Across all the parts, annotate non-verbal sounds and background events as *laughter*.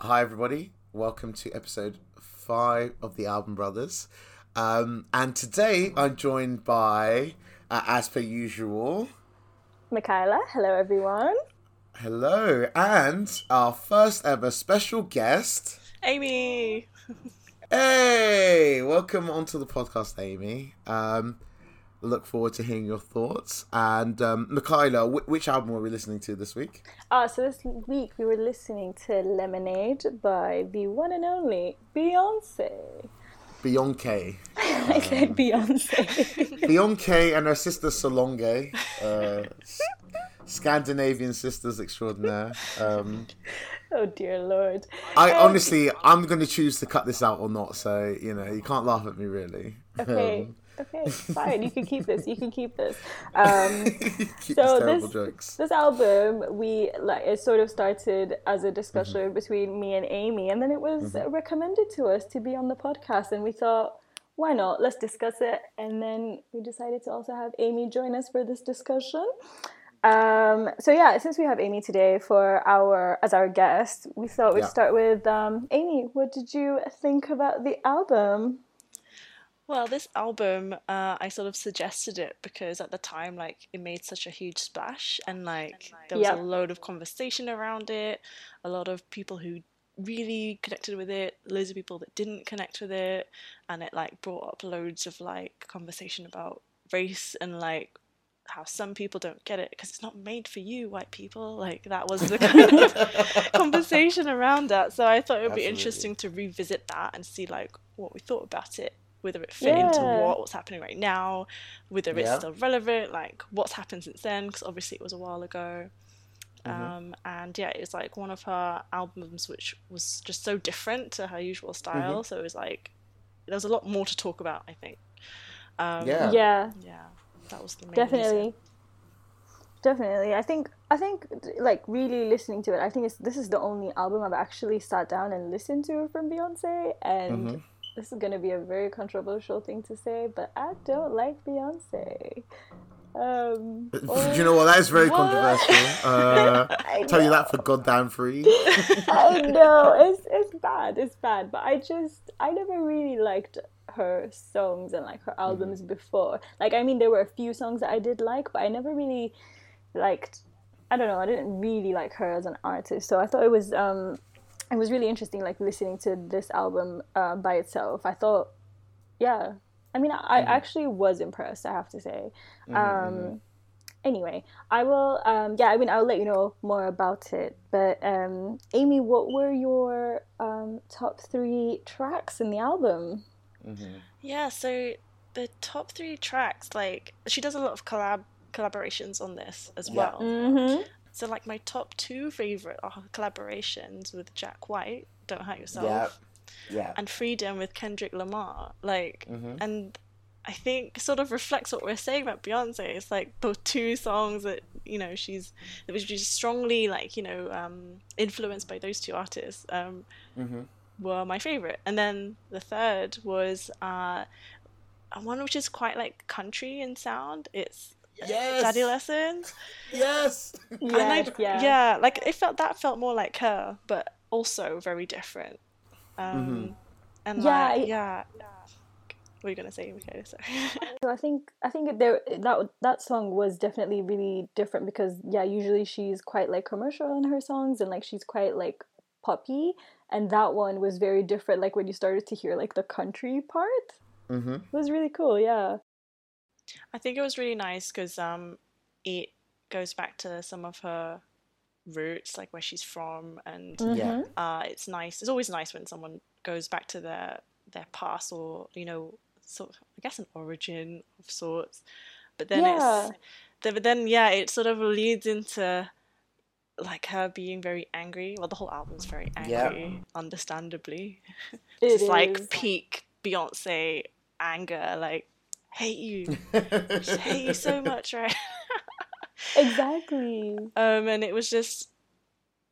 Hi, everybody. Welcome to episode five of the Album Brothers. Um, and today I'm joined by, uh, as per usual, Michaela. Hello, everyone. hello, and our first ever special guest. Amy. Hey, welcome onto the podcast, Amy. Um, look forward to hearing your thoughts. And um, Michaela, wh- which album were we listening to this week? Uh, so this week we were listening to Lemonade by the one and only Beyonce. Beyonce. *laughs* I said Beyonce. Beyonce *laughs* and her sister Solange, uh, Scandinavian sisters extraordinaire. Um, oh dear lord. I Um, honestly, I'm going to choose to cut this out or not. So you know, you can't laugh at me really. Okay. Okay, fine. You can keep this. You can keep this. Um, *laughs* keep So this- jokes. this album, we like it sort of started as a discussion Mm-hmm. between me and Amy, and then it was recommended to us to be on the podcast, and we thought, why not? Let's discuss it. And then we decided to also have Amy join us for this discussion. Um, so yeah, since we have Amy today for our as our guest, we thought we'd Yeah. start with um, Amy. What did you think about the album? Well, this album, uh, I sort of suggested it because at the time, like, it made such a huge splash, and like, there was Yep. a load of conversation around it, a lot of people who really connected with it, loads of people that didn't connect with it, and it like brought up loads of like conversation about race and like how some people don't get it because it's not made for you, white people. Like that was the kind of *laughs* conversation around that. So I thought it would be interesting to revisit that and see like what we thought about it, whether it fit into what, what's happening right now, whether it's Yeah. still relevant, like what's happened since then, because obviously it was a while ago. Um, and yeah, it's like one of her albums which was just so different to her usual style. So it was like there was a lot more to talk about. I think. Um, Yeah. Yeah, yeah, that was the main definitely reason. definitely i think i think like really listening to it i think it's this is the only album i've actually sat down and listened to from beyonce and Mhm. This is going to be a very controversial thing to say but i don't like beyonce um *laughs* Do you know what? That is very What? controversial. *laughs* Uh, tell you that for goddamn free. *laughs* I know it's it's bad, it's bad. But I just I never really liked her songs and like her albums before. Like I mean, there were a few songs that I did like, but I never really liked. I don't know. I didn't really like her as an artist. So I thought it was um it was really interesting, like listening to this album uh, by itself. I thought, yeah. I mean, I, I actually was impressed. I have to say. Um, anyway, I will. Um, yeah, I mean, I'll let you know more about it. But um, Amy, what were your um, top three tracks in the album? Yeah, so the top three tracks, like she does a lot of collab collaborations on this as Yeah. well. Mm-hmm. So like my top two favorite are collaborations with Jack White, "Don't Hurt Yourself," Yeah. Yeah. and "Freedom" with Kendrick Lamar. Like, Mhm. and I think sort of reflects what we're saying about Beyonce. It's like the two songs that you know she's that was just strongly like you know um, influenced by those two artists. Um, Mhm. were my favorite. And then the third was uh, one which is quite like country in sound. It's Yes. Daddy Lessons. Yes. And Yes, I- yeah. yeah, like it felt that felt more like her, but also very different. Um, Mm-hmm. And Yeah, like, I- yeah. What were you gonna say, Michaela? Sorry. *laughs* So I think I think there that that song was definitely really different because yeah, usually she's quite like commercial in her songs and like she's quite like poppy, and that one was very different. Like when you started to hear like the country part, Mm-hmm. it was really cool. Yeah. I think it was really nice because um, it goes back to some of her roots, like where she's from, and Yeah. Mhm. uh, it's nice. It's always nice when someone goes back to their their past or you know, sort of, I guess an origin of sorts. But then Yeah. it's, then- but then yeah, it sort of leads into like her being very angry. Well, the whole album's very Yeah. angry, understandably. *laughs* It it's like is. peak Beyonce anger, like hate you, just *laughs* hate you so much, right? Exactly. *laughs* Um, and it was just,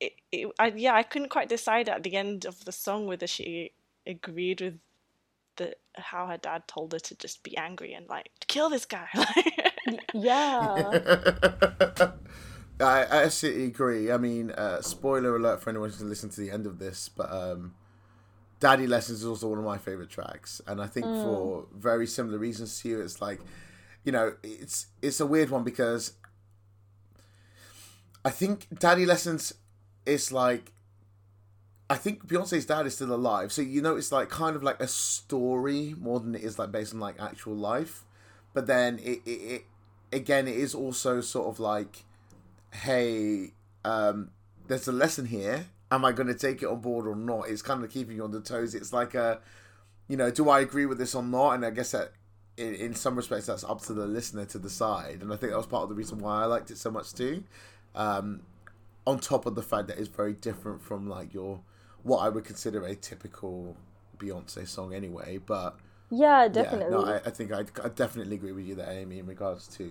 it, it, I, yeah, I couldn't quite decide at the end of the song whether she agreed with the how her dad told her to just be angry and like kill this guy. *laughs* Yeah. I, I absolutely agree. I mean, uh, spoiler alert for anyone who's going to listen to the end of this, but um, Daddy Lessons is also one of my favorite tracks, and I think for very similar reasons to you, it's like, you know, it's it's a weird one because I think Daddy Lessons is like. I think Beyonce's dad is still alive, so you know it's like kind of like a story more than it is like based on like actual life. But then it, it, it again it is also sort of like hey, um, there's a lesson here. Am I going to take it on board or not? It's kind of keeping you on the toes. It's like a, you know, do I agree with this or not? And I guess that in, in some respects that's up to the listener to decide. And I think that was part of the reason why I liked it so much too. Um, on top of the fact that it's very different from like your what I would consider a typical Beyonce song anyway. But Yeah, definitely. yeah, no, I, I think I, I definitely agree with you there, Amy, in regards to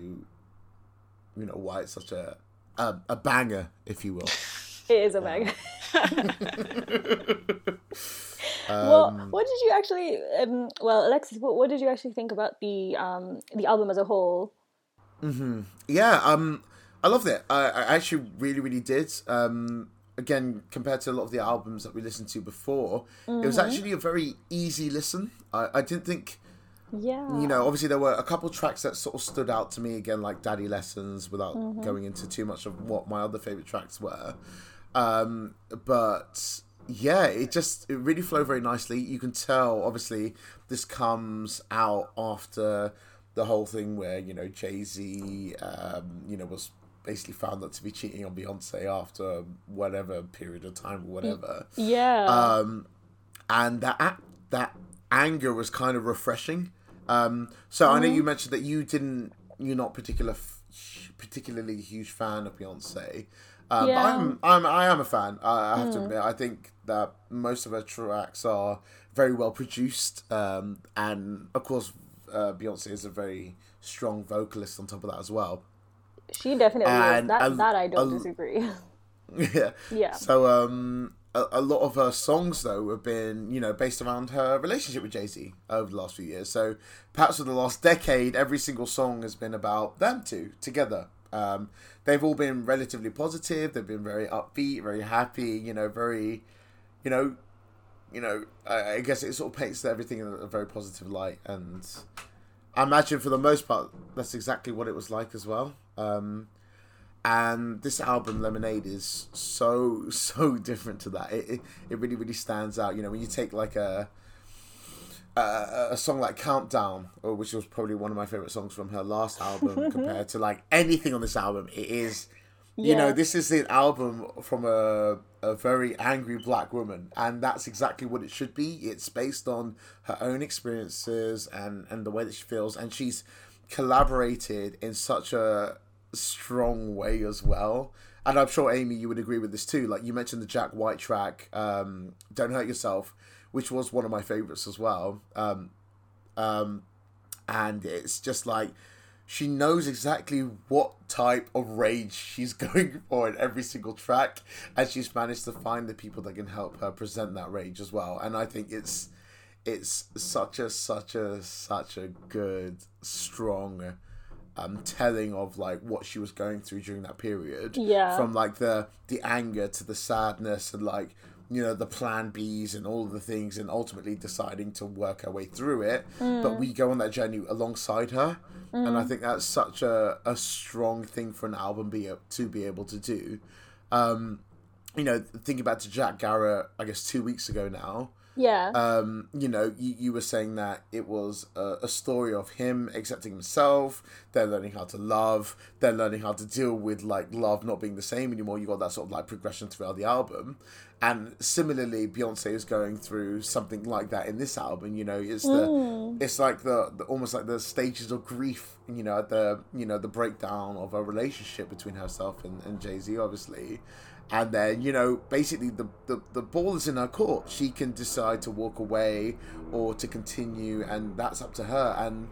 you know why it's such a a, a banger, if you will. *laughs* it is a bang. Um, well, what did you actually? Um, well, Alexis, what, what did you actually think about the um, the album as a whole? yeah, um, I loved it. I, I actually really, really did. Um, again, compared to a lot of the albums that we listened to before, it was actually a very easy listen. I, I didn't think. Yeah, you know, obviously there were a couple tracks that sort of stood out to me again, like Daddy Lessons, without going into too much of what my other favorite tracks were. Um, but yeah, it just it really flowed very nicely. You can tell, obviously, this comes out after the whole thing where you know Jay Z, um, you know, was basically found out to be cheating on Beyonce after whatever period of time or whatever yeah, um, and that that anger was kind of refreshing. Um, so I know Mm-hmm. you mentioned that you didn't, you're not particular, f- particularly a huge fan of Beyonce. Um, Yeah. I'm, I'm, I am a fan. I, I have to Mm. admit. I think that most of her tracks are very well produced, um, and of course, uh, Beyonce is a very strong vocalist on top of that as well. she definitely is. That a- that I don't a- disagree. *laughs* *laughs* yeah. Yeah. So um a, a lot of her songs though have been, you know, based around her relationship with Jay-Z over the last few years. So perhaps for the last decade every single song has been about them two together. Um they've all been relatively positive, they've been very upbeat, very happy, you know, very you know, you know, I, I guess it sort of paints everything in a very positive light. And I imagine for the most part that's exactly what it was like as well. Um and this album lemonade is so *laughs* so different to that. It, it, it really really stands out. You know when you take like a a, a song like countdown which was probably one of my favorite songs from her last album *laughs* compared to like anything on this album. It is you know this is an album from a a very angry black woman and that's exactly what it should be. It's based on her own experiences and and the way that she feels and she's collaborated in such a strong way as well. And i'm sure amy you would agree with this too. Like you mentioned the jack white track um don't hurt yourself which was one of my favorites as well. Um um and it's just like she knows exactly what type of rage she's *laughs* going for in every single track and she's managed to find the people that can help her present that rage as well. And i think it's it's such a such a such a good strong um telling of like what she was going through during that period. Yeah. from like the the anger to the sadness and like you know the plan b's and all of the things and ultimately deciding to work her way through it. But we go on that journey alongside her. And i think that's such a, a strong thing for an album be to be able to do. Um you know thinking back to jack garratt i guess two weeks ago now yeah, um, you know, you, you were saying that it was a, a story of him accepting himself, they're learning how to love, they're learning how to deal with like love not being the same anymore. You got that sort of like progression throughout the album. And similarly, Beyonce is going through something like that in this album. You know, it's the it's like the, the almost like the stages of grief. You know, at the you know the breakdown of a relationship between herself and, and Jay Z, obviously and then you know basically the, the the ball is in her court. She can decide to walk away or to continue and that's up to her. And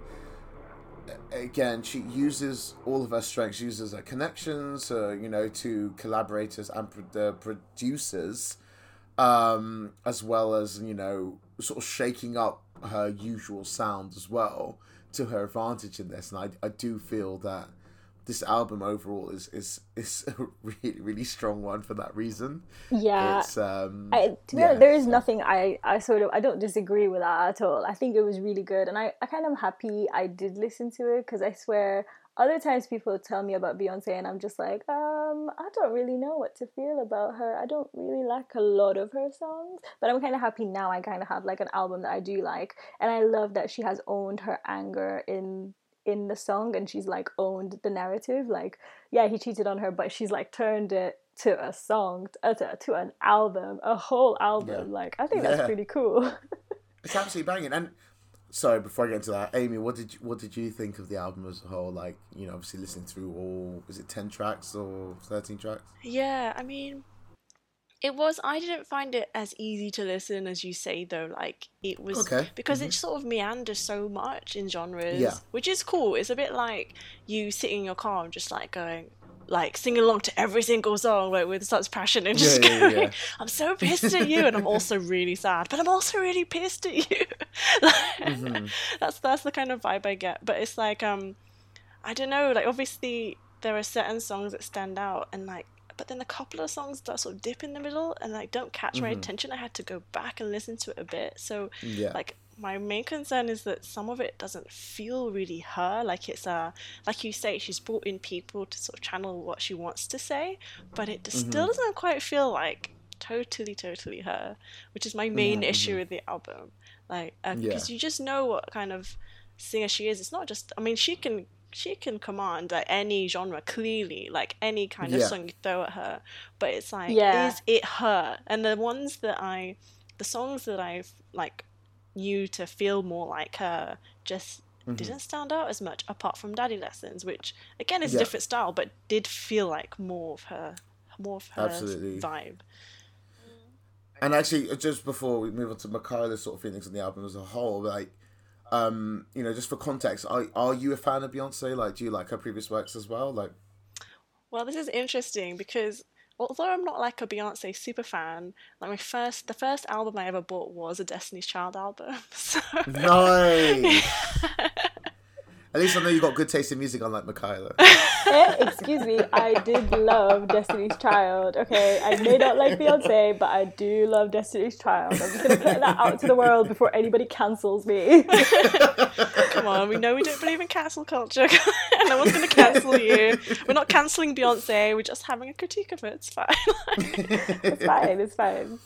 again she uses all of her strengths she uses her connections uh, you know to collaborators and the producers um as well as you know sort of shaking up her usual sound as well to her advantage in this. And i, I do feel that this album overall is is is *laughs* a really really strong one for that reason. Yeah, it's um. I, to be yeah. honest, there is nothing I I sort of I don't disagree with that at all. I think it was really good, and I I kind of happy I did listen to it because I swear other times people tell me about Beyonce and I'm just like, um, I don't really know what to feel about her. I don't really like a lot of her songs, but I'm kind of happy now. I kind of have like an album that I do like, and I love that she has owned her anger in in the song and she's like owned the narrative. Like, yeah, he cheated on her, but she's like turned it to a song, uh, to, to an album, a whole album. Yeah. Like, I think that's Yeah. pretty cool. *laughs* It's absolutely banging. And sorry, before I get into that, Amy, what did you, what did you think of the album as a whole? Like, you know, obviously listening through all was it ten tracks or thirteen tracks? Yeah, I mean, it was. I didn't find it as easy to listen as you say, though. Like it was Okay, because it sort of meanders so much in genres, Yeah. which is cool. It's a bit like you sitting in your car and just like going. Like singing along to every single song, like with such passion, and just yeah, yeah, going, yeah. "I'm so pissed at you," and I'm also *laughs* really sad, but I'm also really pissed at you. Like, *laughs* Mm-hmm. That's that's the kind of vibe I get. But it's like, um, I don't know. Like obviously there are certain songs that stand out, and like, but then a couple of songs that sort of dip in the middle and like don't catch my mm-hmm. attention. I had to go back and listen to it a bit. So Yeah. like my main concern is that some of it doesn't feel really her. Like it's a like you say, she's brought in people to sort of channel what she wants to say, but it just still mm-hmm. doesn't quite feel like totally totally her, which is my main mm-hmm. issue with the album. Like because Yeah. you just know what kind of singer she is. It's not just. I mean, she can she can command like any genre clearly, like any kind of Yeah. song you throw at her. But it's like, Yeah. is it her? And the ones that I, the songs that I've like knew to feel more like her, just Mm-hmm. didn't stand out as much. Apart from Daddy Lessons, which again is a different style, but did feel like more of her, more of her Absolutely. vibe. And actually, just before we move on to Michaela's sort of feelings on the album as a whole, like, um, you know, just for context, are are you a fan of Beyonce? Like, do you like her previous works as well? Like, Well, this is interesting because although I'm not like a Beyonce super fan, like my first, the first album I ever bought was a Destiny's Child album. *laughs* So nice. *laughs* At least I know you got good taste in music, unlike Michaela. *laughs* Eh, *laughs* excuse me, I did love Destiny's Child. Okay, I may not like Beyonce, but I do love Destiny's Child. I'm just gonna put that out to the world before anybody cancels me. *laughs* come on, we know we don't believe in cancel culture. *laughs* no one's going to cancel you. We're not canceling Beyonce. We're just having a critique of it. It's fine. it's fine. It's fine.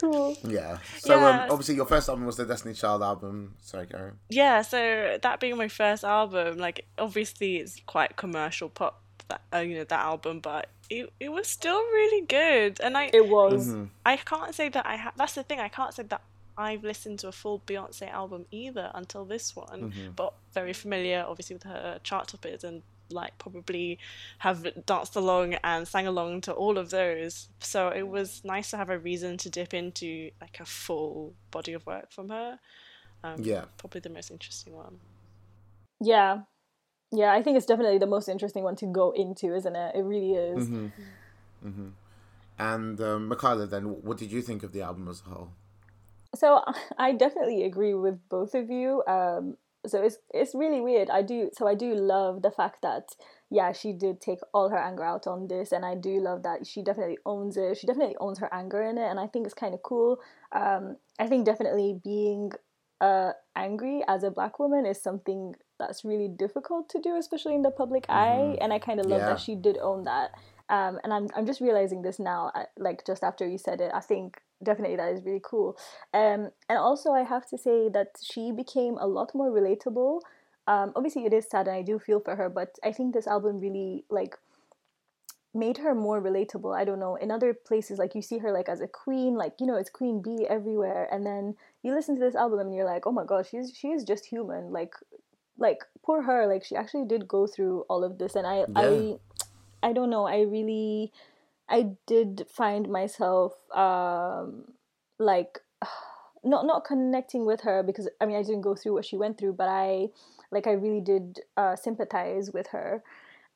Cool. Yeah. So Yeah. um, obviously, your first album was the Destiny Child album. Sorry, Karen. yeah, so that being my first album, like obviously it's quite commercial pop. That uh, you know that album, but it it was still really good, and I It was. Mm-hmm. I can't say that I have. That's the thing. I can't say that I've listened to a full Beyonce album either until this one. But very familiar, obviously, with her chart toppers and like probably have danced along and sang along to all of those. So it was nice to have a reason to dip into like a full body of work from her. Um, Yeah. probably the most interesting one. Yeah. Yeah, I think it's definitely the most interesting one to go into, isn't it? It really is. And um, Michaela, then, what did you think of the album as a whole? So *laughs* I definitely agree with both of you. Um, so it's it's really weird. I do so I do love the fact that yeah she did take all her anger out on this, and I do love that she definitely owns it. She definitely owns her anger in it, and I think it's kind of cool. Um, I think definitely being uh, angry as a black woman is something that's really difficult to do, especially in the public eye. And I kind of love Yeah. that she did own that. Um, and I'm I'm just realizing this now, uh, like just after you said it. I think definitely that is really cool. Um, and also I have to say that she became a lot more relatable. Um, obviously it is sad, and I do feel for her, but I think this album really like made her more relatable. I don't know. In other places, like you see her like as a queen, like you know, it's Queen Bee everywhere, and then you listen to this album and you're like, oh my gosh, she's she is just human. Like, like poor her. Like she actually did go through all of this, and I I I don't know. I really I did find myself um like *sighs* not not connecting with her because I mean I didn't go through what she went through, but I like I really did uh, sympathize with her.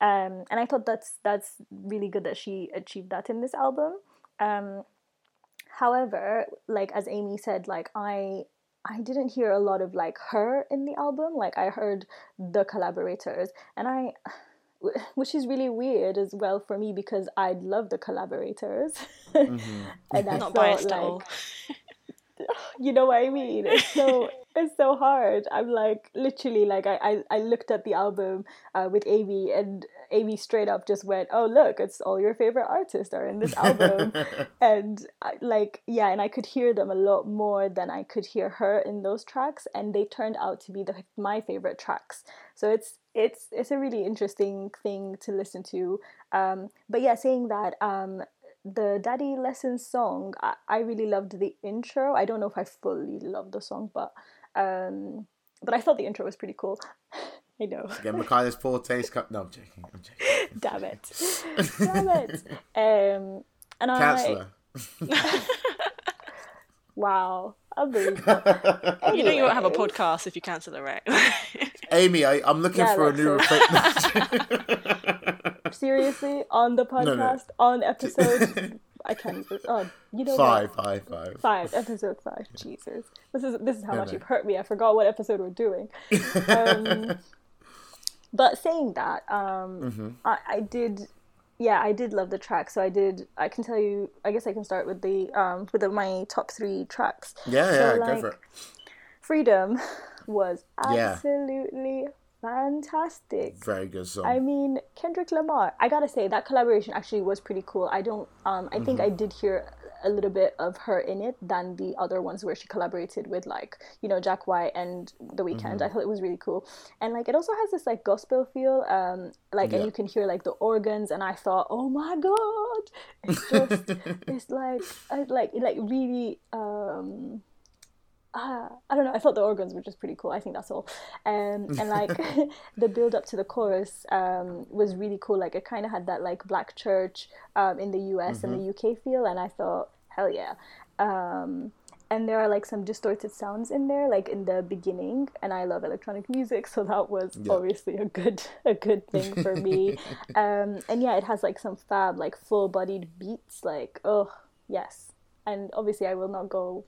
Um, and I thought that's that's really good that she achieved that in this album. Um, however, like as Amy said, like I I didn't hear a lot of like her in the album. Like I heard the collaborators, and I *sighs* which is really weird as well for me because I love the collaborators, mm-hmm. *laughs* and I not thought like, *laughs* *laughs* you know what I mean? It's so *laughs* it's so hard. I'm like literally like I I, I looked at the album uh, with Amy and Amy straight up just went, "Oh look, it's all your favorite artists are in this album," *laughs* and I, like yeah, and I could hear them a lot more than I could hear her in those tracks, and they turned out to be the my favorite tracks. So it's it's it's a really interesting thing to listen to. Um, but yeah, saying that. Um, the Daddy Lessons song, I, I really loved the intro. I don't know if I fully loved the song, but um, but I thought the intro was pretty cool. *laughs* I know. Again, Michaelis Forte's cup. No, I'm joking. I'm joking. *laughs* Damn it. Damn it. Um, and Counselor. I. *laughs* wow. Unbelievable. Anyway. You know you won't have a podcast if you cancel it, right? Amy, I, am looking yeah, for a new replacement. Seriously, on the podcast, no, no. on *laughs* episode I can't. Oh, you know five, what? five, five, five. Episode five. Jesus, this is this is how yeah, much no. you've hurt me. I forgot what episode we're doing. Um, *laughs* but saying that, um, mm-hmm. I, I did yeah i did love the track so i did i can tell you i guess i can start with the um with the, my top three tracks yeah so, yeah like, go for it freedom was absolutely yeah fantastic. Very good song. I mean, Kendrick Lamar. I gotta say that collaboration actually was pretty cool. I don't. Um, I mm-hmm. think I did hear a little bit of her in it than the other ones where she collaborated with like you know Jack White and The Weeknd. Mm-hmm. I thought it was really cool, and like it also has this like gospel feel. Um, like yeah. and you can hear like the organs, and I thought, oh my god, it's just *laughs* it's like like like really um uh, I don't know. I thought the organs were just pretty cool. I think that's all. Um, *laughs* and like *laughs* the build up to the chorus um, was really cool. Like it kind of had that like black church um, in the US mm-hmm. and the mm-hmm. UK feel, and I thought, hell yeah. Um, and there are like some distorted sounds in there, like in the beginning. And I love electronic music, *laughs* so that was yeah. obviously a good a good thing for me. Um, and yeah, it has like some fab, like full bodied beats. Like oh yes, and obviously I will not go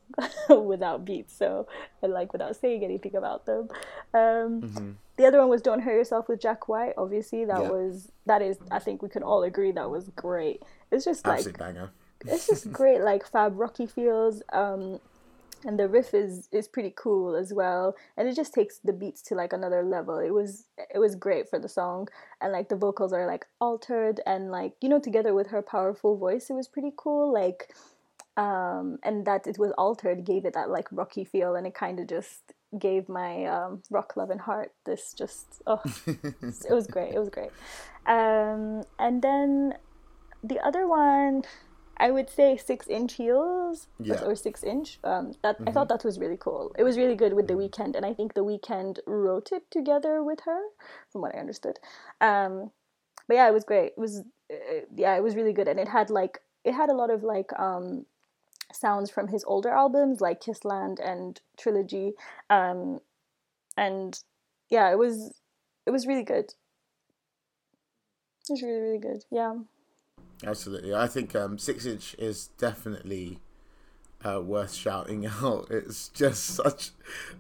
*laughs* without beats, so I like without saying anything about them. Um, mm-hmm. The other one was "Don't Hurt Yourself" with Jack White. Obviously, that yeah. was that is I think we can all agree that was great. It's just Absolute like banger. it's just *laughs* great, like fab rocky feels. Um, and the riff is is pretty cool as well and it just takes the beats to like another level it was it was great for the song and like the vocals are like altered and like you know together with her powerful voice it was pretty cool like um, and that it was altered gave it that like rocky feel and it kind of just gave my um, rock love and heart this just oh it was great it was great um, and then the other one i would say six inch heels yeah. or six inch um, that mm-hmm. i thought mm-hmm. that was really cool it was really good with the mm-hmm. And i think the Weeknd wrote it together with her from what i understood um, but yeah it was great it was uh, yeah it was really good and it had like it had a lot of like um sounds from his older albums like Kiss Land and Trilogy. Um, and yeah, it was it was really good. It was really really good. Yeah. Absolutely, I think um, Six Inch is definitely uh, worth shouting *laughs* out. It's just such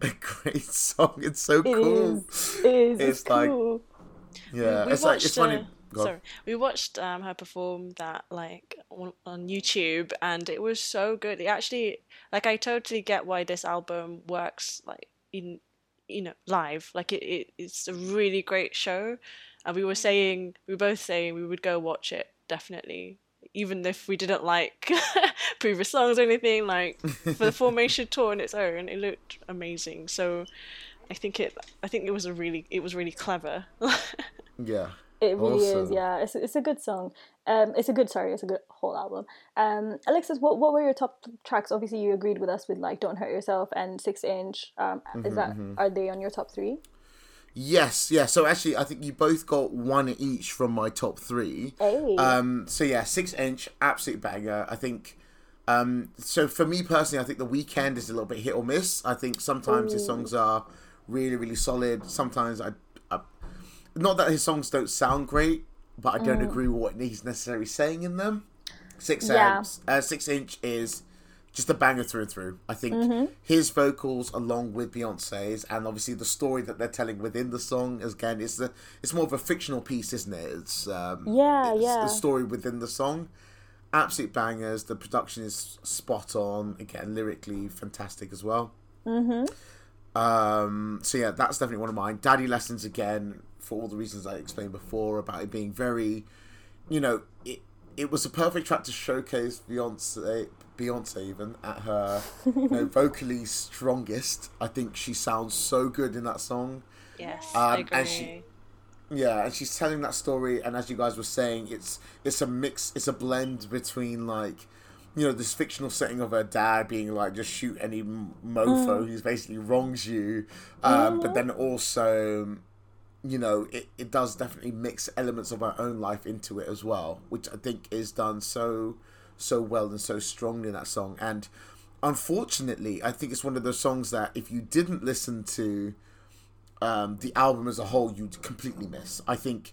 a great song. It's so it cool. Is. It is. It's, it's like cool. yeah, we, we it's like it's funny. Sorry, we watched um, her perform that like on, on YouTube, and it was so good. It actually, like, I totally get why this album works like in you know live. Like, it, it it's a really great show, and we were saying we were both saying we would go watch it definitely, even if we didn't like *laughs* previous songs or anything. Like *laughs* for the Formation tour on its own, it looked amazing. So. I think it. I think it was a really. It was really clever. *laughs* yeah, it really awesome. is, yeah. It's it's a good song. Um, it's a good sorry, it's a good whole album. Um, Alexis, what what were your top tracks? Obviously, you agreed with us with like "Don't Hurt Yourself" and Six Inch. Um, mm-hmm, is that mm-hmm. are they on your top three? Yes, yeah. So actually, I think you both got one each from my top three. Hey. Um, so yeah, Six Inch, absolute banger. I think. Um, so for me personally, I think the Weeknd is a little bit hit or miss. I think sometimes Ooh. his songs are really, really solid. Sometimes I not that his songs don't sound great, but I don't mm. agree with what he's necessarily saying in them. Six yeah. uh, six inch is just a banger through and through. I think Mm-hmm. his vocals, along with Beyonce's, and obviously the story that they're telling within the song, is again, it's the it's more of a fictional piece, isn't it? It's um, Yeah, it's yeah. the story within the song. Absolute bangers. The production is spot on. Again, lyrically fantastic as well. Mm-hmm. Um, so yeah, that's definitely one of mine. Daddy Lessons again, for all the reasons I explained before about it being very, you know, it it was a perfect track to showcase Beyonce, Beyonce even at her, you know, *laughs* vocally strongest. I think she sounds so good in that song. Yes, Um, I and agree. she- Yeah, and she's telling that story, and as you guys were saying, it's it's a mix, it's a blend between like, you know, this fictional setting of her dad being like, just shoot any m- mofo who's basically wrongs you, um, but then also, you know, it, it does definitely mix elements of her own life into it as well, which I think is done so so well and so strongly in that song. And unfortunately, I think it's one of those songs that if you didn't listen to um, the album as a whole, you'd completely miss. I think,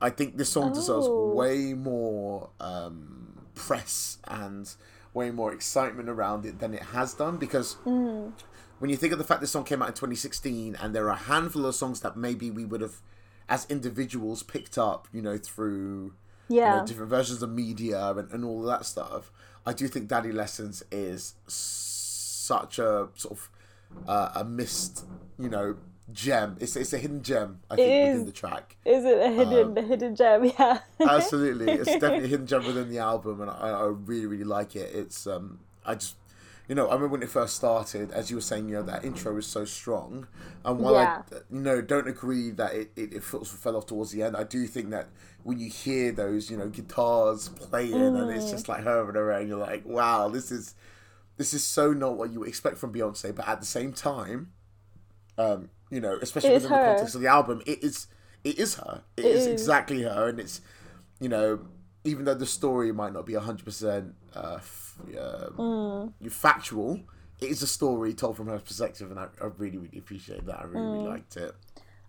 I think this song deserves Oh. way more um, press and way more excitement around it than it has done because when you think of the fact this song came out in 2016 and there are a handful of songs that maybe we would have as individuals picked up you know through you know, different versions of media and, and all of that stuff i do think daddy lessons is such a sort of uh, a missed you know gem. It's, it's a hidden gem i think It within the track. Is it a hidden, Um, hidden gem? *laughs* Yeah. absolutely. It's definitely a *laughs* hidden gem within the album and I, I really really like it. It's um i just you know i remember when it first started as you were saying you know that intro is so strong. And while Yeah. i you know don't agree that it, it, it fell fell off towards the end i do think that when you hear those you know guitars playing and it's just like her and around you're like wow this is this is so not what you expect from beyonce. But at the same time um you know especially It within the context of the album it is it is her. It is, is. exactly her. And it's you know even though the story might not be 100% uh, f- uh, Mm. factual it is a story told from her perspective and i, I really really appreciate that i really, Mm. really liked it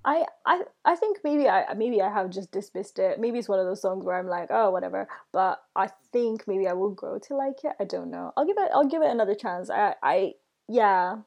I, I I think maybe I maybe I have just dismissed it. Maybe it's one of those songs where I'm like, oh, whatever. But I think maybe I will grow to like it. I don't know. I'll give it. I'll give it another chance. I I yeah.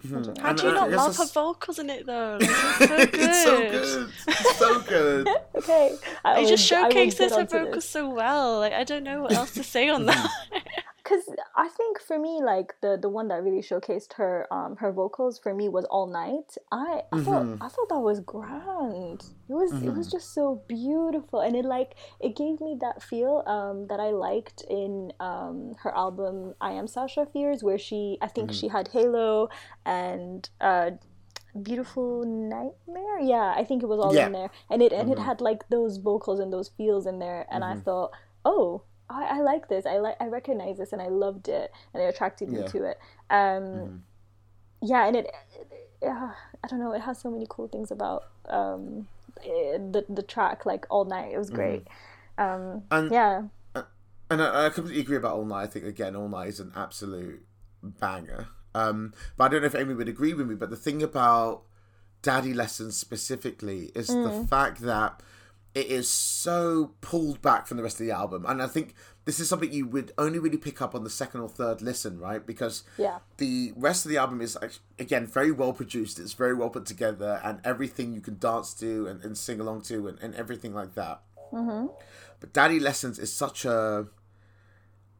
Mhm. How do you I- I not guess love her vocals in it though? Like, *laughs* it's so good. it's so good so *laughs* good Okay. I It just will- I will showcases her onto this. vocals so well. Like I don't know what else to say on that. *laughs* because I think for me, like the the one that really showcased her um her vocals for me was All Night. I I thought Mm-hmm. I thought that was grand. It was it was just so beautiful, and it like it gave me that feel um that I liked in um her album I Am Sasha Fierce, where she I think Mm-hmm. she had Halo and uh beautiful nightmare yeah i think it was all Yeah. in there and it and Mm-hmm. it had like those vocals and those feels in there and i thought oh I, I like this i like i recognize this and i loved it and it attracted me Yeah. to it um Mm-hmm. yeah and it, it uh, i don't know it has so many cool things about um eh, the the track like all night it was great um Mm-hmm. And- yeah And I, I completely agree about All Night. I think again, All Night is an absolute banger. Um, but I don't know if Amy would agree with me. But the thing about Daddy Lessons specifically is the fact that it is so pulled back from the rest of the album, and I think this is something you would only really pick up on the second or third listen, right? Because yeah. the rest of the album is again very well produced. It's very well put together and everything you can dance to and, and sing along to and, and everything like that. Mm-hmm. but daddy lessons is such a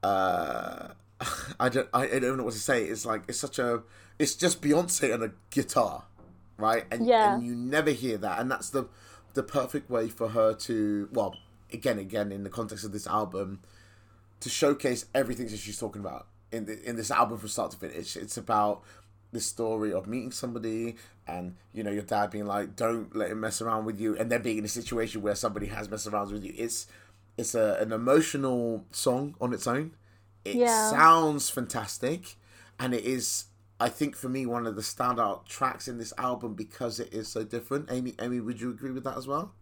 uh *laughs* i don't I, I don't know what to say. It's like it's such a it's just beyonce and a guitar right? And, Yeah. and you never hear that. And that's the the perfect way for her to well again again in the context of this album to showcase everything that she's talking about in the, in this album from start to finish. It's about the story of meeting somebody and you know your dad being like, "Don't let him mess around with you," and then being in a situation where somebody has messed around with you. It's it's a, an emotional song on its own. It Yeah. sounds fantastic, and it is. I think for me, one of the standout tracks in this album because it is so different. Amy, Amy, would you agree with that as well?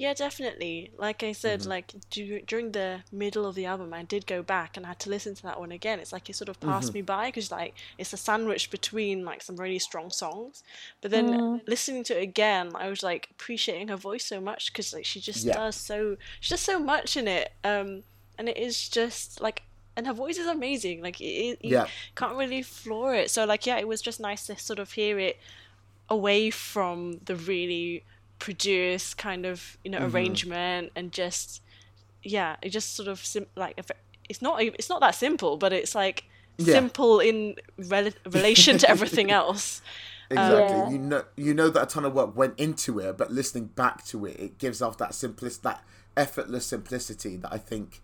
Yeah, definitely. Like I said, mm-hmm. like du- during the middle of the album, I did go back and I had to listen to that one again. It's like it sort of mm-hmm. passed me by because like it's a sandwich between like some really strong songs. But then mm. listening to it again, I was like appreciating her voice so much because like she just Yeah. does so she does so much in it. Um, and it is just like and her voice is amazing. Like, it, it, you Yeah. can't really floor it. So, like, yeah, it was just nice to sort of hear it away from the really produced kind of you know Mm-hmm. arrangement and just yeah it just sort of sim- like it's not it's not that simple but it's like Yeah. simple in rel- relation to everything *laughs* else Exactly. Yeah. You know, you know that a ton of work went into it, but listening back to it, it gives off that simplest, that effortless simplicity that I think,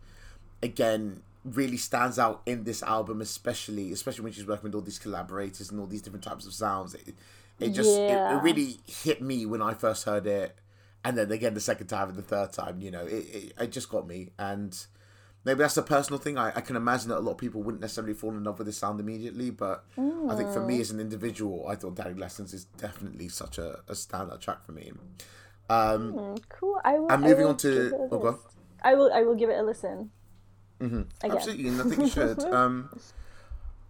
again, really stands out in this album, especially especially when she's working with all these collaborators and all these different types of sounds. It, it just it, Yeah. it really hit me when I first heard it, and then again the second time and the third time. You know, it it, it just got me, and maybe that's a personal thing. I, I can imagine that a lot of people wouldn't necessarily fall in love with this sound immediately, but I think for me as an individual, I thought Daddy Lessons is definitely such a, a standout track for me. Um, Mm, cool. I will. And I moving will on to- it oh, go I will. I will give it a listen. Mm-hmm. Absolutely, and I think you should. *laughs* Um,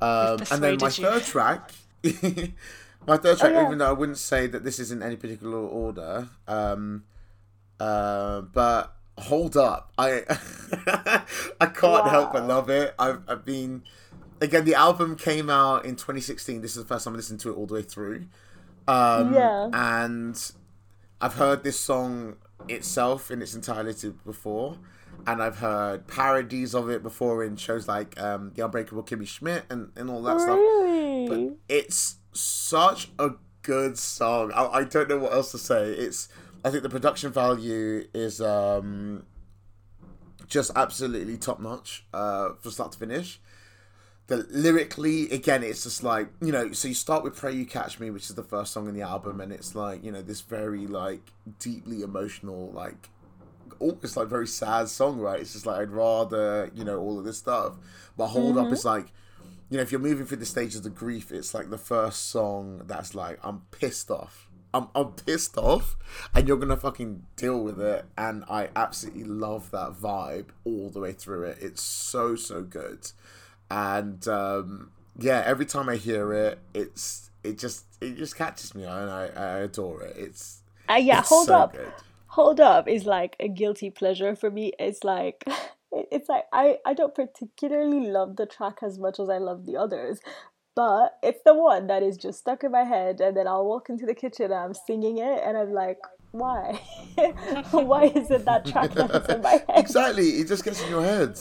um, and then my persuaded you. third track, *laughs* my third track, Oh, yeah. even though I wouldn't say that this is in any particular order, um, uh, but hold up, I *laughs* I can't help but love it. I've, I've been again. The album came out in 2016. This is the first time I listened to it all the way through. Um, Yeah. and I've heard this song itself in its entirety before, and I've heard parodies of it before in shows like um, The Unbreakable Kimmy Schmidt and, and all that stuff. Really? But it's such a good song. I, I don't know what else to say. It's I think the production value is um, just absolutely top notch uh, from start to finish. The lyrically, again, it's just like you know. So you start with "Pray You Catch Me," which is the first song in the album, and it's like you know this very like deeply emotional, like almost like very sad song, right? It's just like I'd rather you know all of this stuff, but hold up, it's like you know if you're moving through the stages of grief, it's like the first song that's like I'm pissed off. I'm, I'm pissed off and you're gonna fucking deal with it and I absolutely love that vibe all the way through it. It's so so good. And um yeah, every time I hear it, it's it just it just catches me and I, I adore it. It's Uh, yeah. it's hold so up. good. Hold up is like a guilty pleasure for me. It's like. *laughs* It's like I, I don't particularly love the track as much as I love the others, but it's the one that is just stuck in my head, and then I'll walk into the kitchen and I'm singing it, and I'm like, why? *laughs* why is it that track that's in my head? Exactly, it just gets in your head.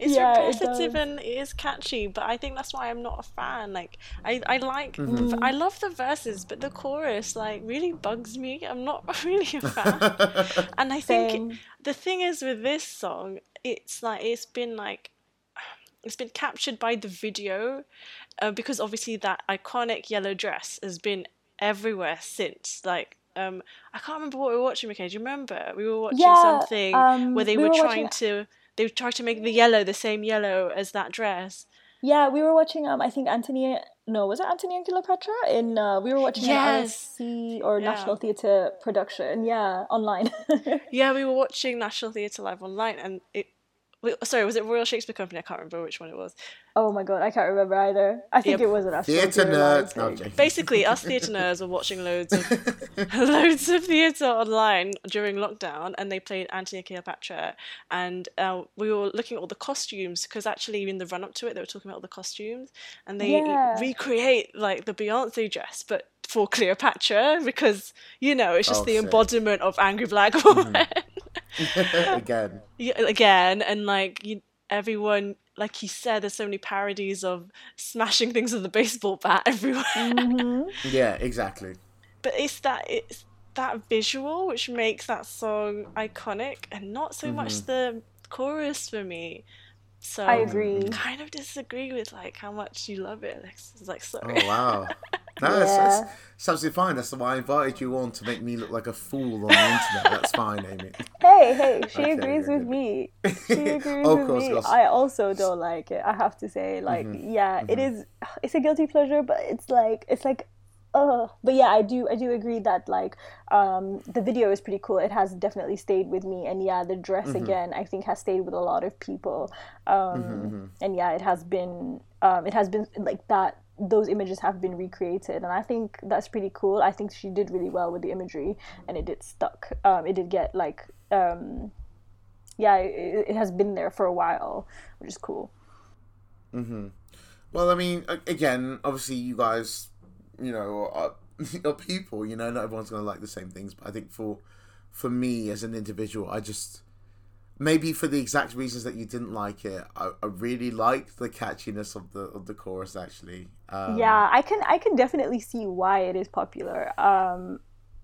It's Yeah, it repetitive does. and it is catchy, but I think that's why I'm not a fan. Like, I, I like, Mm-hmm. I love the verses, but the chorus like really bugs me. I'm not *laughs* really a fan. *laughs* and I think Same. the thing is with this song, it's like it's been like *sighs* it's been captured by the video uh, because obviously that iconic yellow dress has been everywhere since like um i can't remember what we were watching McKay. do you remember we were watching Yeah, something um, where they we were, were trying watching- to they tried to make the yellow the same yellow as that dress Yeah, we were watching. Um, I think Antony. No, was it Antony and Cleopatra? In uh, we were watching Yes. an RSC or Yeah. National Theatre production. Yeah, online. *laughs* yeah we were watching national theatre live online and it wait, sorry was it royal shakespeare company i can't remember which one it was oh my god, I can't remember either. I think Yep. it was an National Theatre Theatre nerds. No, I'm thing. joking. basically us theatre nerds were watching loads of *laughs* *laughs* loads of theatre online during lockdown and they played Antony and Cleopatra and uh, we were looking at all the costumes because actually in the run up to it they were talking about all the costumes and they Yeah. recreate like the Beyonce dress but for Cleopatra because you know it's just Oh, the sick. embodiment of angry black woman *laughs* *laughs* Again. yeah, again and like you everyone like you said there's so many parodies of smashing things with a baseball bat *laughs* everywhere Mhm. Yeah, exactly. but it's that it's that visual which makes that song iconic and not so much the chorus for me so I agree. kind of disagree with like how much you love it Alex. It's like sorry Oh wow. No, it's, Yeah. it's, it's absolutely fine. That's why I invited you on to make me look like a fool on the internet. That's fine, Amy. *laughs* Hey, hey, she Okay, agrees with me. She *laughs* agrees Of with course, me. course. I also don't like it. I have to say, like, yeah, it is. It's a guilty pleasure, but it's like, it's like, uh. But yeah, I do, I do agree that like, um, the video is pretty cool. It has definitely stayed with me, and yeah, the dress again, I think has stayed with a lot of people. Um, and yeah, it has been, um, it has been like that. Those images have been recreated, and I think that's pretty cool. I think she did really well with the imagery, and it did stuck. Um, it did get like um, yeah, it, it has been there for a while, which is cool. Mm-hmm. Well, I mean, again, obviously, you guys, you know, are, *laughs* are people. You know, not everyone's to like the same things. But I think for for me as an individual, I just maybe for the exact reasons that you didn't like it, I, I really liked the catchiness of the of the chorus. Actually, um, yeah, I can I can definitely see why it is popular. Um,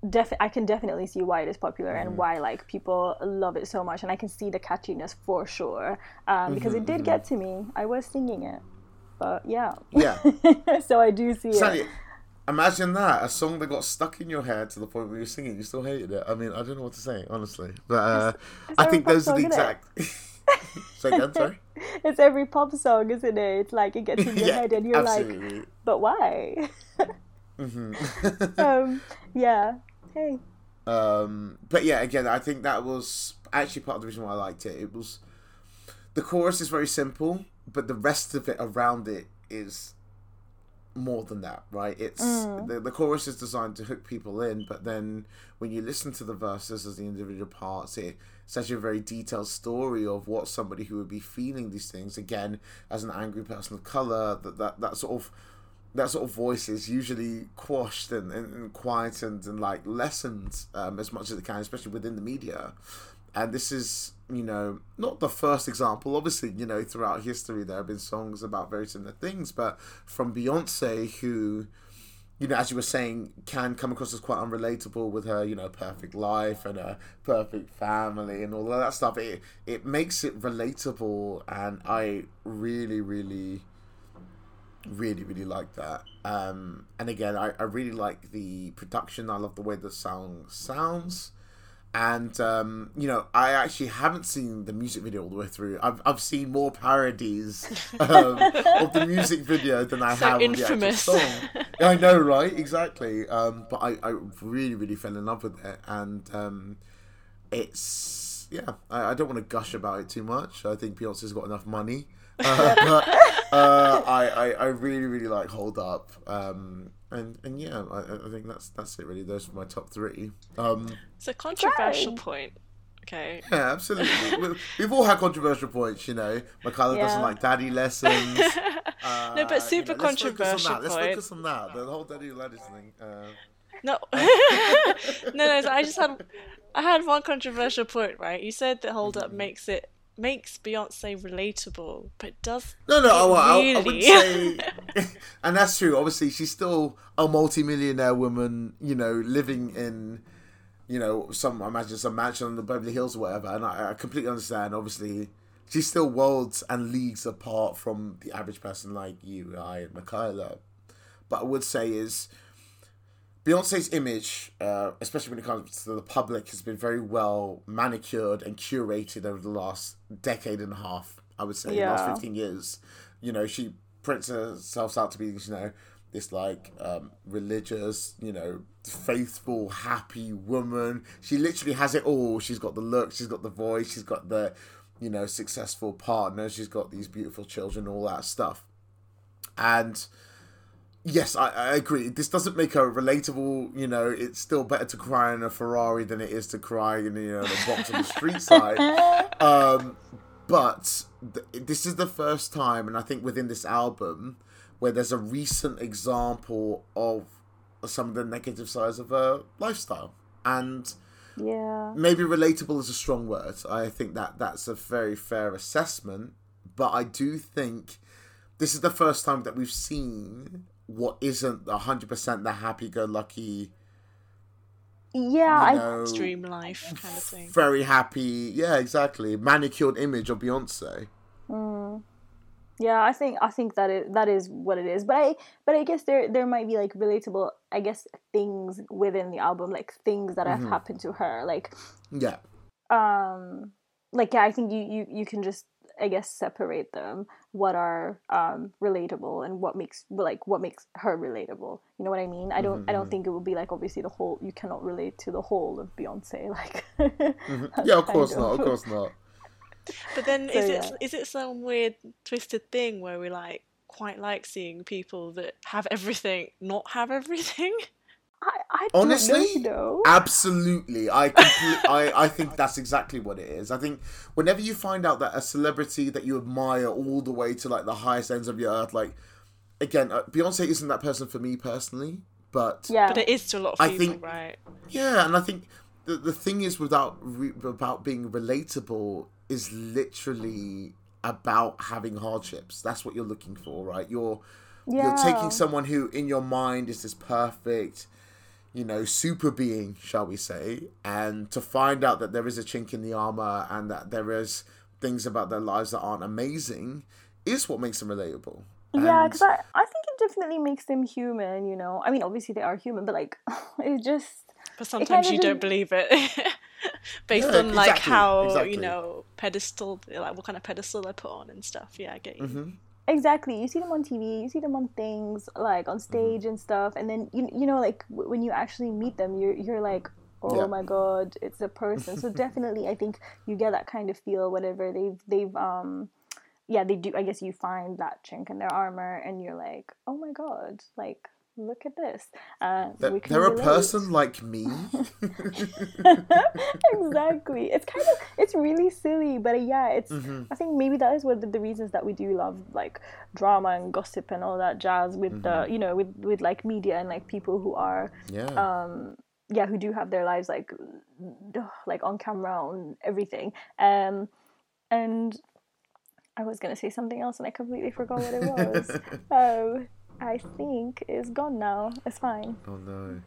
def- I can definitely see why it is popular mm-hmm. and why like people love it so much, and I can see the catchiness for sure um, because mm-hmm, it did mm-hmm. get to me. I was singing it, but yeah, yeah. *laughs* so I do see it. Imagine that a song that got stuck in your head to the point where you're singing, you still hated it. I mean, I don't know what to say honestly, but uh, I think those are the exact. *laughs* say again, sorry. *laughs* It's every pop song, isn't it? It's like it gets in *laughs* your yeah, head, and you're absolutely. like, "But why?" *laughs* mm-hmm. um, yeah. Hey. Um, but yeah, again, I think that was actually part of the reason why I liked it. It was the chorus is very simple, but the rest of it around it is more than that, right? It's mm. the, the chorus is designed to hook people in, but then when you listen to the verses as the individual parts, it, it's actually a very detailed story of what somebody who would be feeling these things again as an angry person of color that that, that sort of that sort of voice is usually quashed and, and, and quietened and like lessened um, as much as it can, especially within the media. And this is, you know, not the first example. Obviously, you know, throughout history there have been songs about very similar things, but from Beyonce, who, you know, as you were saying, can come across as quite unrelatable with her, you know, perfect life and a perfect family and all of that stuff. It it makes it relatable, and I really, really really really like that um and again I, I really like the production i love the way the song sounds and um, you know, I actually haven't seen the music video all the way through. I've I've seen more parodies *laughs* um, of the music video than I so have infamous. of the actual song. I know, right? Exactly. Um, but I, I really really fell in love with it, and um, it's yeah. I, I don't want to gush about it too much. I think Beyonce's got enough money *laughs* uh, but uh, I, I, I really really like Hold Up, um, and and yeah, I, I think that's that's it really. Those are my top three. Um, it's a controversial point. Okay. Yeah, absolutely. We've all had controversial points, you know. Michaela yeah. doesn't like daddy lessons. Uh, *laughs* no, but super you know, let's controversial point. Let's focus on that. The whole daddy lessons thing. Uh... No. *laughs* no, no. I just had, I had one controversial point, right? You said that Hold Up mm-hmm. makes it makes Beyonce relatable, but does no, no. I, really? I, I would say, *laughs* *laughs* and that's true. Obviously, she's still a multi-millionaire woman. You know, living in, you know, some I imagine some mansion on the Beverly Hills or whatever. And I, I completely understand. Obviously, she's still worlds and leagues apart from the average person like you, I, and Michaela. But I would say is Beyonce's image, uh, especially when it comes to the public, has been very well manicured and curated over the last decade and a half. I would say, yeah. last fifteen years. You know, she prints herself out to be, you know, this like um, religious, you know, faithful, happy woman. She literally has it all. She's got the look, she's got the voice, she's got the, you know, successful partner, she's got these beautiful children, all that stuff, and Yes, I, I, agree. This doesn't make her relatable. You know, it's still better to cry in a Ferrari than it is to cry in you know the box on the street *laughs* side. Um, but th- this is the first time, and I think within this album, where there's a recent example of some of the negative sides of her lifestyle, and yeah, maybe relatable is a strong word. I think that that's a very fair assessment, but I do think this is the first time that we've seen what isn't hundred percent the happy-go-lucky. Yeah, you know, stream life kind of thing. Very happy, yeah, exactly. Manicured image of Beyonce. Mm. Yeah, I think I think that it that is what it is. But I but I guess there there might be like relatable I guess things within the album, like things that have mm-hmm. happened to her. Like Yeah. Um like yeah, I think you, you you can just I guess separate them what are um, relatable and what makes like what makes her relatable. You know what I mean? I don't mm-hmm. I don't mm-hmm. think it would be like obviously the whole you cannot relate to the whole of Beyonce *laughs* like. mm-hmm. Yeah, of course of. not. Of course not. *laughs* But then so, is yeah. it is it some weird twisted thing where we like quite like seeing people that have everything not have everything? *laughs* I, I Honestly, don't know. absolutely. I, *laughs* complete, I I think that's exactly what it is. I think whenever you find out that a celebrity that you admire all the way to like the highest ends of your earth, like again, uh, Beyonce isn't that person for me personally, but Yeah. But it is to a lot of I people, think- right? Yeah, and I think the the thing is without re- about being relatable is literally about having hardships. That's what you're looking for, right? You're yeah. you're taking someone who in your mind is this perfect, you know, super being, shall we say, and to find out that there is a chink in the armor and that there is things about their lives that aren't amazing is what makes them relatable. Yeah, because I, I think it definitely makes them human, you know. I mean, obviously they are human, but like, *laughs* it just. But sometimes you just- don't believe it. *laughs* Based Yeah, on like exactly, how, exactly. you know, pedestal like what kind of pedestal they put on and stuff. Yeah, I get you. Mm-hmm. Exactly. You see them on TV, you see them on things like on stage and stuff, and then you you know like w- when you actually meet them, you're you're like, oh Yeah. my god, it's a person. So *laughs* definitely, I think you get that kind of feel whenever they've they've um, yeah, they do. I guess you find that chink in their armor, and you're like, oh my god, like look at this. Uh, they're a person like me. *laughs* exactly. It's kind of it's really silly, but uh, yeah, it's. Mm-hmm. I think maybe that is one of the reasons that we do love like drama and gossip and all that jazz with Mm-hmm. the you know with with like media and like people who are yeah. um yeah who do have their lives like like on camera on everything um and I was gonna say something else and I completely forgot what it was. um, *laughs* I think it's gone now. It's fine. Oh no.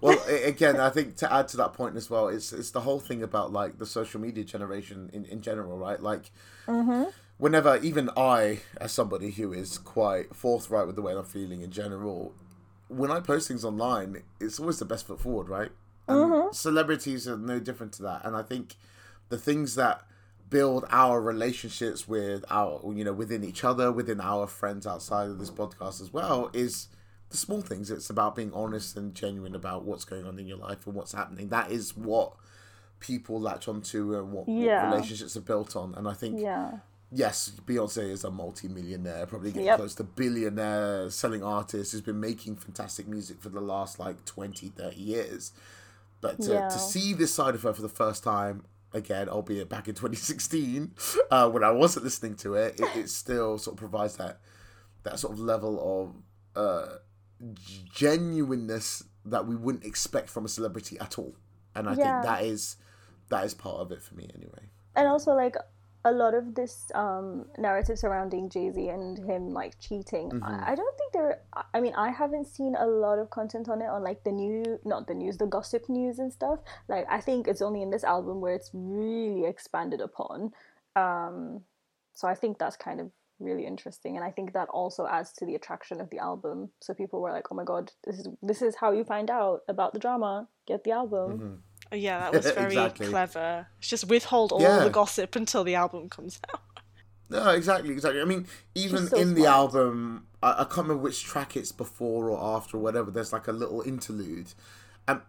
Well, again, I think to add to that point as well, it's it's the whole thing about like the social media generation in, in general, right? Like, mm-hmm. whenever even I, as somebody who is quite forthright with the way I'm feeling in general, when I post things online, it's always the best foot forward, right? And mm-hmm. celebrities are no different to that, and I think the things that build our relationships with our you know within each other within our friends outside of this podcast as well is the small things it's about being honest and genuine about what's going on in your life and what's happening that is what people latch onto and what, what relationships are built on and i think Yeah. yes beyonce is a multi-millionaire probably getting Yep. close to billionaire selling artist who's been making fantastic music for the last like 20 30 years but to, Yeah. to see this side of her for the first time again albeit back in 2016 uh, when i wasn't listening to it, it it still sort of provides that that sort of level of uh, genuineness that we wouldn't expect from a celebrity at all and i Yeah. think that is that is part of it for me anyway and also like a lot of this um, narrative surrounding Jay Z and him like cheating. Mm-hmm. I, I don't think there. I mean, I haven't seen a lot of content on it on like the new, not the news, the gossip news and stuff. Like, I think it's only in this album where it's really expanded upon. Um, so I think that's kind of really interesting, and I think that also adds to the attraction of the album. So people were like, "Oh my god, this is this is how you find out about the drama. Get the album." Mm-hmm. Oh, yeah, that was *laughs* very Exactly. clever. It's just withhold all Yeah. the gossip until the album comes out. No, exactly, exactly. I mean, even so in the album, I, I can't remember which track it's before or after or whatever. There's like a little interlude, and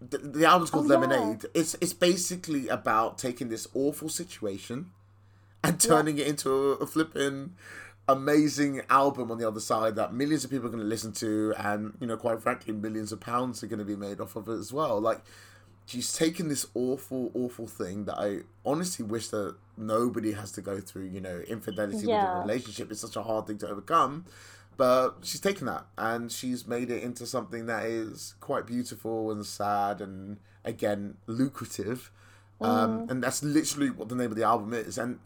the, the album's called Oh, yeah. Lemonade. It's it's basically about taking this awful situation and turning it into a, a flipping amazing album on the other side that millions of people are going to listen to, and you know, quite frankly, millions of pounds are going to be made off of it as well. Like she's taken this awful, awful thing that I honestly wish that nobody has to go through. You know, infidelity within Yeah. a relationship is such a hard thing to overcome. But she's taken that and she's made it into something that is quite beautiful and sad and again lucrative. Um, and that's literally what the name of the album is. And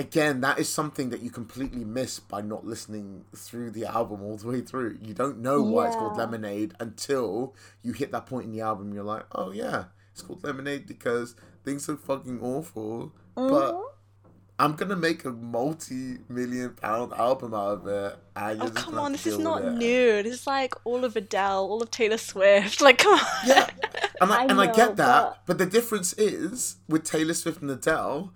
again, that is something that you completely miss by not listening through the album all the way through. You don't know why it's called Lemonade until you hit that point in the album. You're like, oh yeah, it's called Lemonade because things are fucking awful, but mm-hmm. I'm gonna make a multi-million pound album out of it. Oh, come on, this is not it. new. This is like all of Adele, all of Taylor Swift. *laughs* Like, come on. Yeah, and I, I and I get that, but- but... the difference is with Taylor Swift and Adele,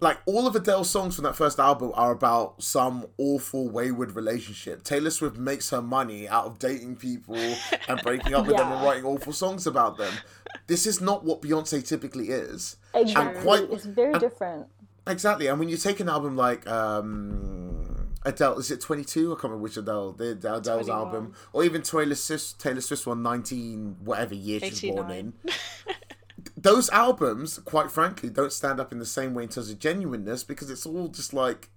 like all of Adele's songs from that first album are about some awful wayward relationship. Taylor Swift makes her money out of dating people and breaking up with them *laughs* and writing awful songs about them. This is not what Beyonce typically is. Exactly. quite- it's very and- different. Exactly, and when you take an album like um, Adele is it twenty two? I can't remember which Adele. The Adele's 21. album, or even Taylor Swift. Taylor Swift's one, 19, whatever year she's born in. *laughs* Those albums, quite frankly, don't stand up in the same way in terms of genuineness because it's all just like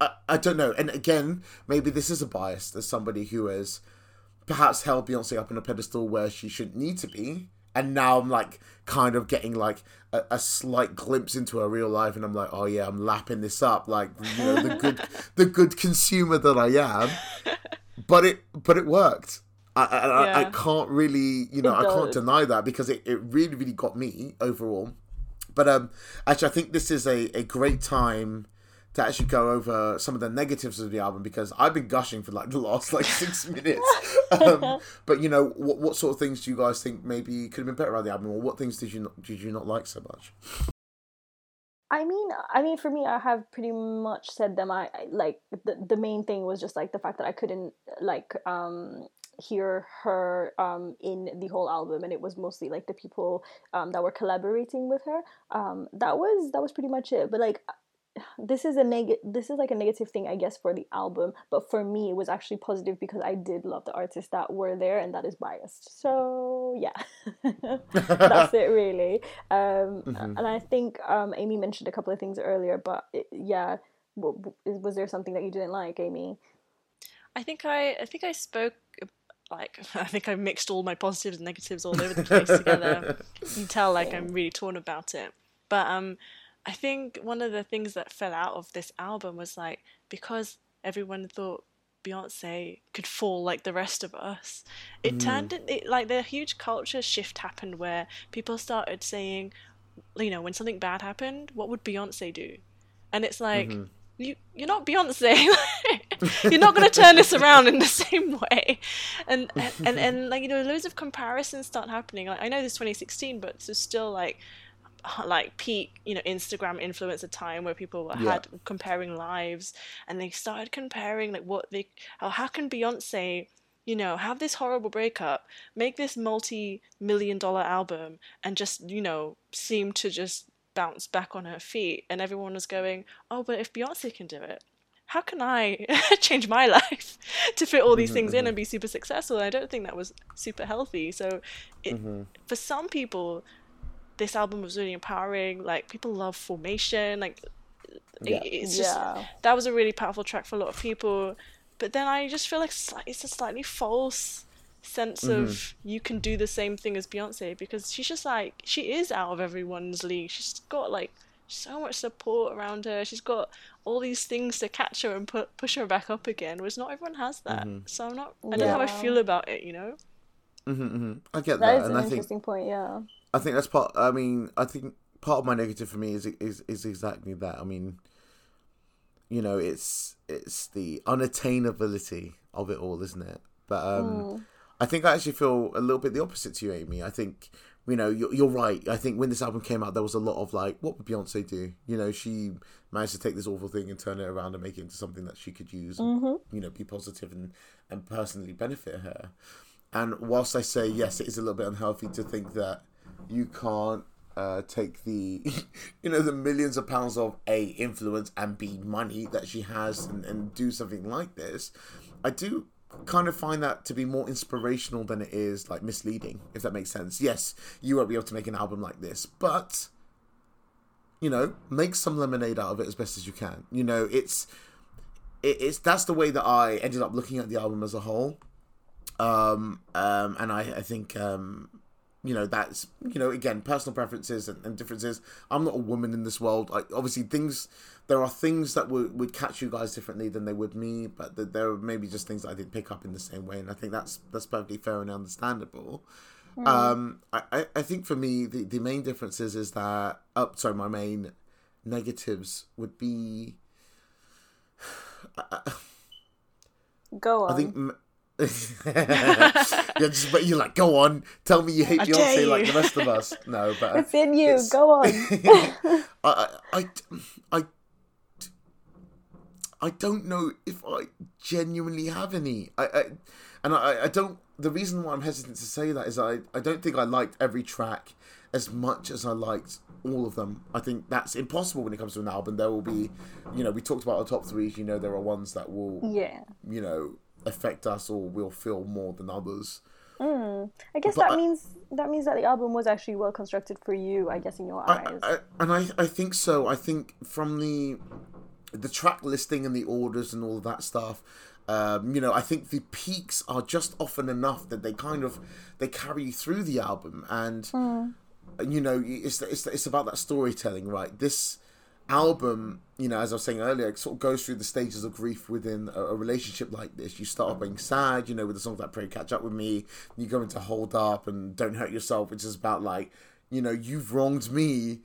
I, I don't know. And again, maybe this is a bias as somebody who has perhaps held Beyonce up on a pedestal where she shouldn't need to be. And now I'm like kind of getting like a, a slight glimpse into her real life, and I'm like, oh yeah, I'm lapping this up, like you know the good *laughs* the good consumer that I am. But it but it worked. I, I, I- I can't really you know I can't deny that because it, it really really got me overall. But um, actually, I think this is a, a great time to actually go over some of the negatives of the album because I've been gushing for like the last like six *laughs* minutes. Um, but you know, what what sort of things do you guys think maybe could have been better about the album, or what things did you not did you not like so much? I mean, I mean, for me, I have pretty much said them. I, I like the the main thing was just like the fact that I couldn't like um hear her um in the whole album, and it was mostly like the people um that were collaborating with her. Um, that was that was pretty much it. But like, *sighs* this is a neg this is like a negative thing, I guess, for the album. But for me, it was actually positive because I did love the artists that were there, and that is biased. So yeah, *laughs* that's it really. Um, Mhm. And I think um, Amy mentioned a couple of things earlier, but it, yeah, w- w- was there something that you didn't like, Amy? I think I I think I spoke like *laughs* I think I mixed all my positives and negatives all over the place together. You can tell like I'm really torn about it. But um I think one of the things that fell out of this album was like because everyone thought Beyonce could fall like the rest of us, it turned it, it like the huge culture shift happened where people started saying, you know, when something bad happened, what would Beyonce do? And it's like you you're not Beyonce. *laughs* you're not going to turn this around in the same way. And, and and and *laughs* like you know, loads of comparisons start happening. Like I know this is 2016, but is still like like peak you know Instagram influencer time where people were- Yeah. had comparing lives and they started comparing like what they oh, how can Beyonce you know have this horrible breakup make this multi-million dollar album and just you know seem to just bounce back on her feet and everyone was going oh but if Beyonce can do it how can I *laughs* change my life *laughs* to fit all these mm-hmm, things in mm-hmm. and be super successful? And I don't think that was super healthy. So, it, mm-hmm. for some people, this album was really empowering. Like people love Formation. Like Yeah. it- it's just Yeah. that was a really powerful track for a lot of people. But then I just feel like it's a slightly false sense of you can do the same thing as Beyonce because she's just like she is out of everyone's league. She's got like so much support around her. She's got all these things to catch her and put push her back up again. Whereas not everyone has that. So I'm not. I don't know how I feel about it. You know. hmm hmm I get That that, is and an I think interesting point, yeah. I think that's part. I mean, I think part of my negative for me is is is exactly that. I mean, you know, it's it's the unattainability of it all, isn't it? But um, I think I actually feel a little bit the opposite to you, Amy. I think you know you're, you're right. I think when this album came out, there was a lot of like, what would Beyonce do? You know, she managed to take this awful thing and turn it around and make it into something that she could use, and, you know, be positive and and personally benefit her. And whilst I say yes, it is a little bit unhealthy to think that you can't uh, take the, *laughs* you know, the millions of pounds of a influence and b money that she has and, and do something like this. I do kind of find that to be more inspirational than it is like misleading, if that makes sense. Yes, you won't be able to make an album like this, but you know, make some lemonade out of it as best as you can. You know, it's it, it's that's the way that I ended up looking at the album as a whole um, um, and I, I think um, you know that's you know again personal preferences and, and differences. I'm not a woman in this world. I, obviously, things there are things that would, would catch you guys differently than they would me, but th- there are maybe just things that I didn't pick up in the same way, and I think that's that's perfectly fair and understandable. Um, I, I, think for me the, the main differences is that oh, sorry my main negatives would be Go on. I think. *laughs* yeah, just, but you're like, go on, tell me you hate I Beyonce like the rest of us. No, but it's in you. it's- Go on. *laughs* I, I, I, I, I don't know if I genuinely have any. I, I and I, I don't the reason why I'm hesitant to say that is I, I don't think I liked every track as much as I liked all of them. I think that's impossible when it comes to an album. There will be, you know, we talked about our top three. You know, there are ones that will, Yeah. you know, affect us or will feel more than others. Mm. I guess But that I- means that means that the album was actually well constructed for you. I guess in your I, eyes. I, and I, I think so. I think from the the track listing and the orders and all of that stuff, um, you know, I think the peaks are just often enough that they kind of they carry you through the album, and you know, it's it's it's about that storytelling, right? This album, you know, as I was saying earlier, it sort of goes through the stages of grief within a, a relationship like this. You start off being sad, you know, with the songs like "Pray Catch Up with Me." You go into "Hold Up" and "Don't Hurt Yourself," which is about like, you know, you've wronged me.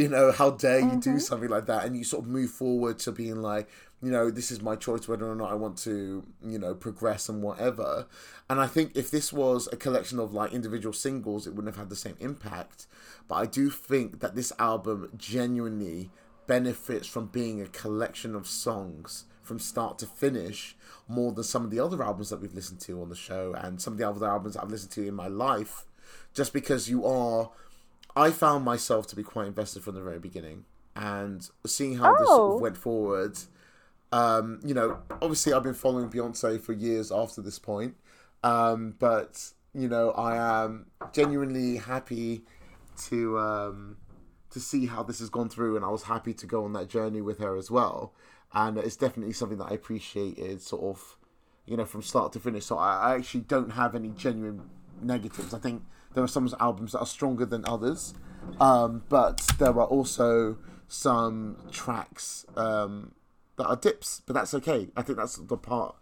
You know, how dare you do mm-hmm. something like that? And you sort of move forward to being like, you know, this is my choice whether or not I want to, you know, progress and whatever. And I think if this was a collection of like individual singles, it wouldn't have had the same impact. But I do think that this album genuinely benefits from being a collection of songs from start to finish more than some of the other albums that we've listened to on the show and some of the other albums I've listened to in my life just because you are I found myself to be quite invested from the very beginning and seeing how this sort Oh. of went forward um, you know, obviously I've been following Beyonce for years after this point, um, but you know, I am genuinely happy to um, to see how this has gone through, and I was happy to go on that journey with her as well. And it's definitely something that I appreciated, sort of, you know, from start to finish. So I, I actually don't have any genuine negatives. I think there are some albums that are stronger than others, um, but there are also some tracks um, that are dips. But that's okay. I think that's the part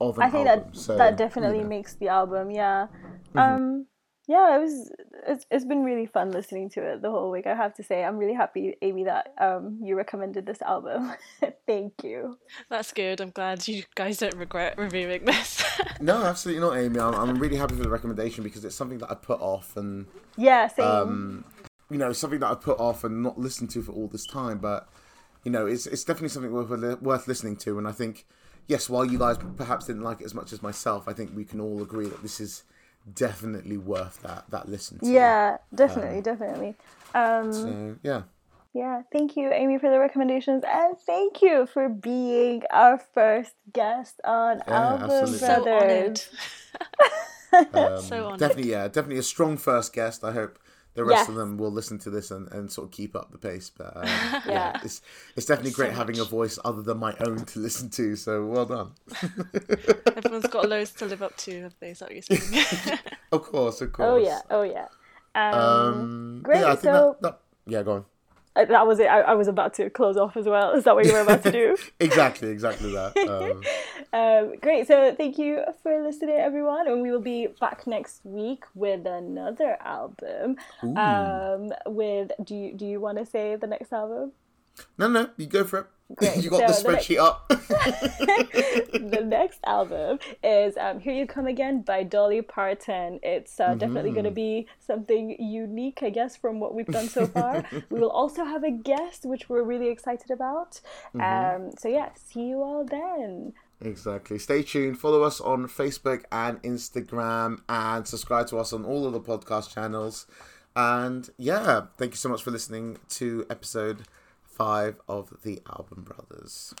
of an I think album. that so, that definitely you know. makes the album. Yeah. Mm-hmm. Um. Yeah, it was. It's, it's been really fun listening to it the whole week. I have to say, I'm really happy, Amy, that um you recommended this album. *laughs* Thank you. That's good. I'm glad you guys don't regret reviewing this. *laughs* No, absolutely not, Amy. I'm, I'm really happy for the recommendation because it's something that I put off and Yeah, same. um, you know, something that I put off and not listened to for all this time. But you know, it's it's definitely something worth worth listening to. And I think, yes, while you guys perhaps didn't like it as much as myself, I think we can all agree that this is definitely worth that that listen to. yeah, definitely, definitely. Um, So yeah. yeah, thank you, Amy, for the recommendations, and thank you for being our first guest on Yeah, Album absolutely. so Brothers. honoured. *laughs* Um, So honoured. definitely, yeah, definitely a strong first guest. I hope the rest of them will listen to this and, and sort of keep up the pace. But um, *laughs* Yeah. yeah, it's it's definitely So great having a voice other than my own to listen to. So well done. *laughs* Everyone's got loads to live up to, have they? Is that what you're saying? *laughs* Of course, of course. Oh yeah, oh yeah. Um, Um, great, Yeah, I think so- that, that, yeah, go on. uh, that was it. I, I was about to close off as well. Is that what you were about to do? Exactly, exactly that. Um, great. So thank you for listening, everyone, and we will be back next week with another album. Um, with do you do you want to say the next album? no, no, you go for it. Great, *laughs* you got the so the next- spreadsheet up. *laughs* *laughs* the next album is um, Here You Come Again by Dolly Parton. It's uh, definitely going to be something unique, I guess, from what we've done so far. we will also have a guest, which we're really excited about. Um, so, yeah, see you all then. Exactly. Stay tuned. Follow us on Facebook and Instagram and subscribe to us on all of the podcast channels. And yeah, thank you so much for listening to episode five of the Album Brothers.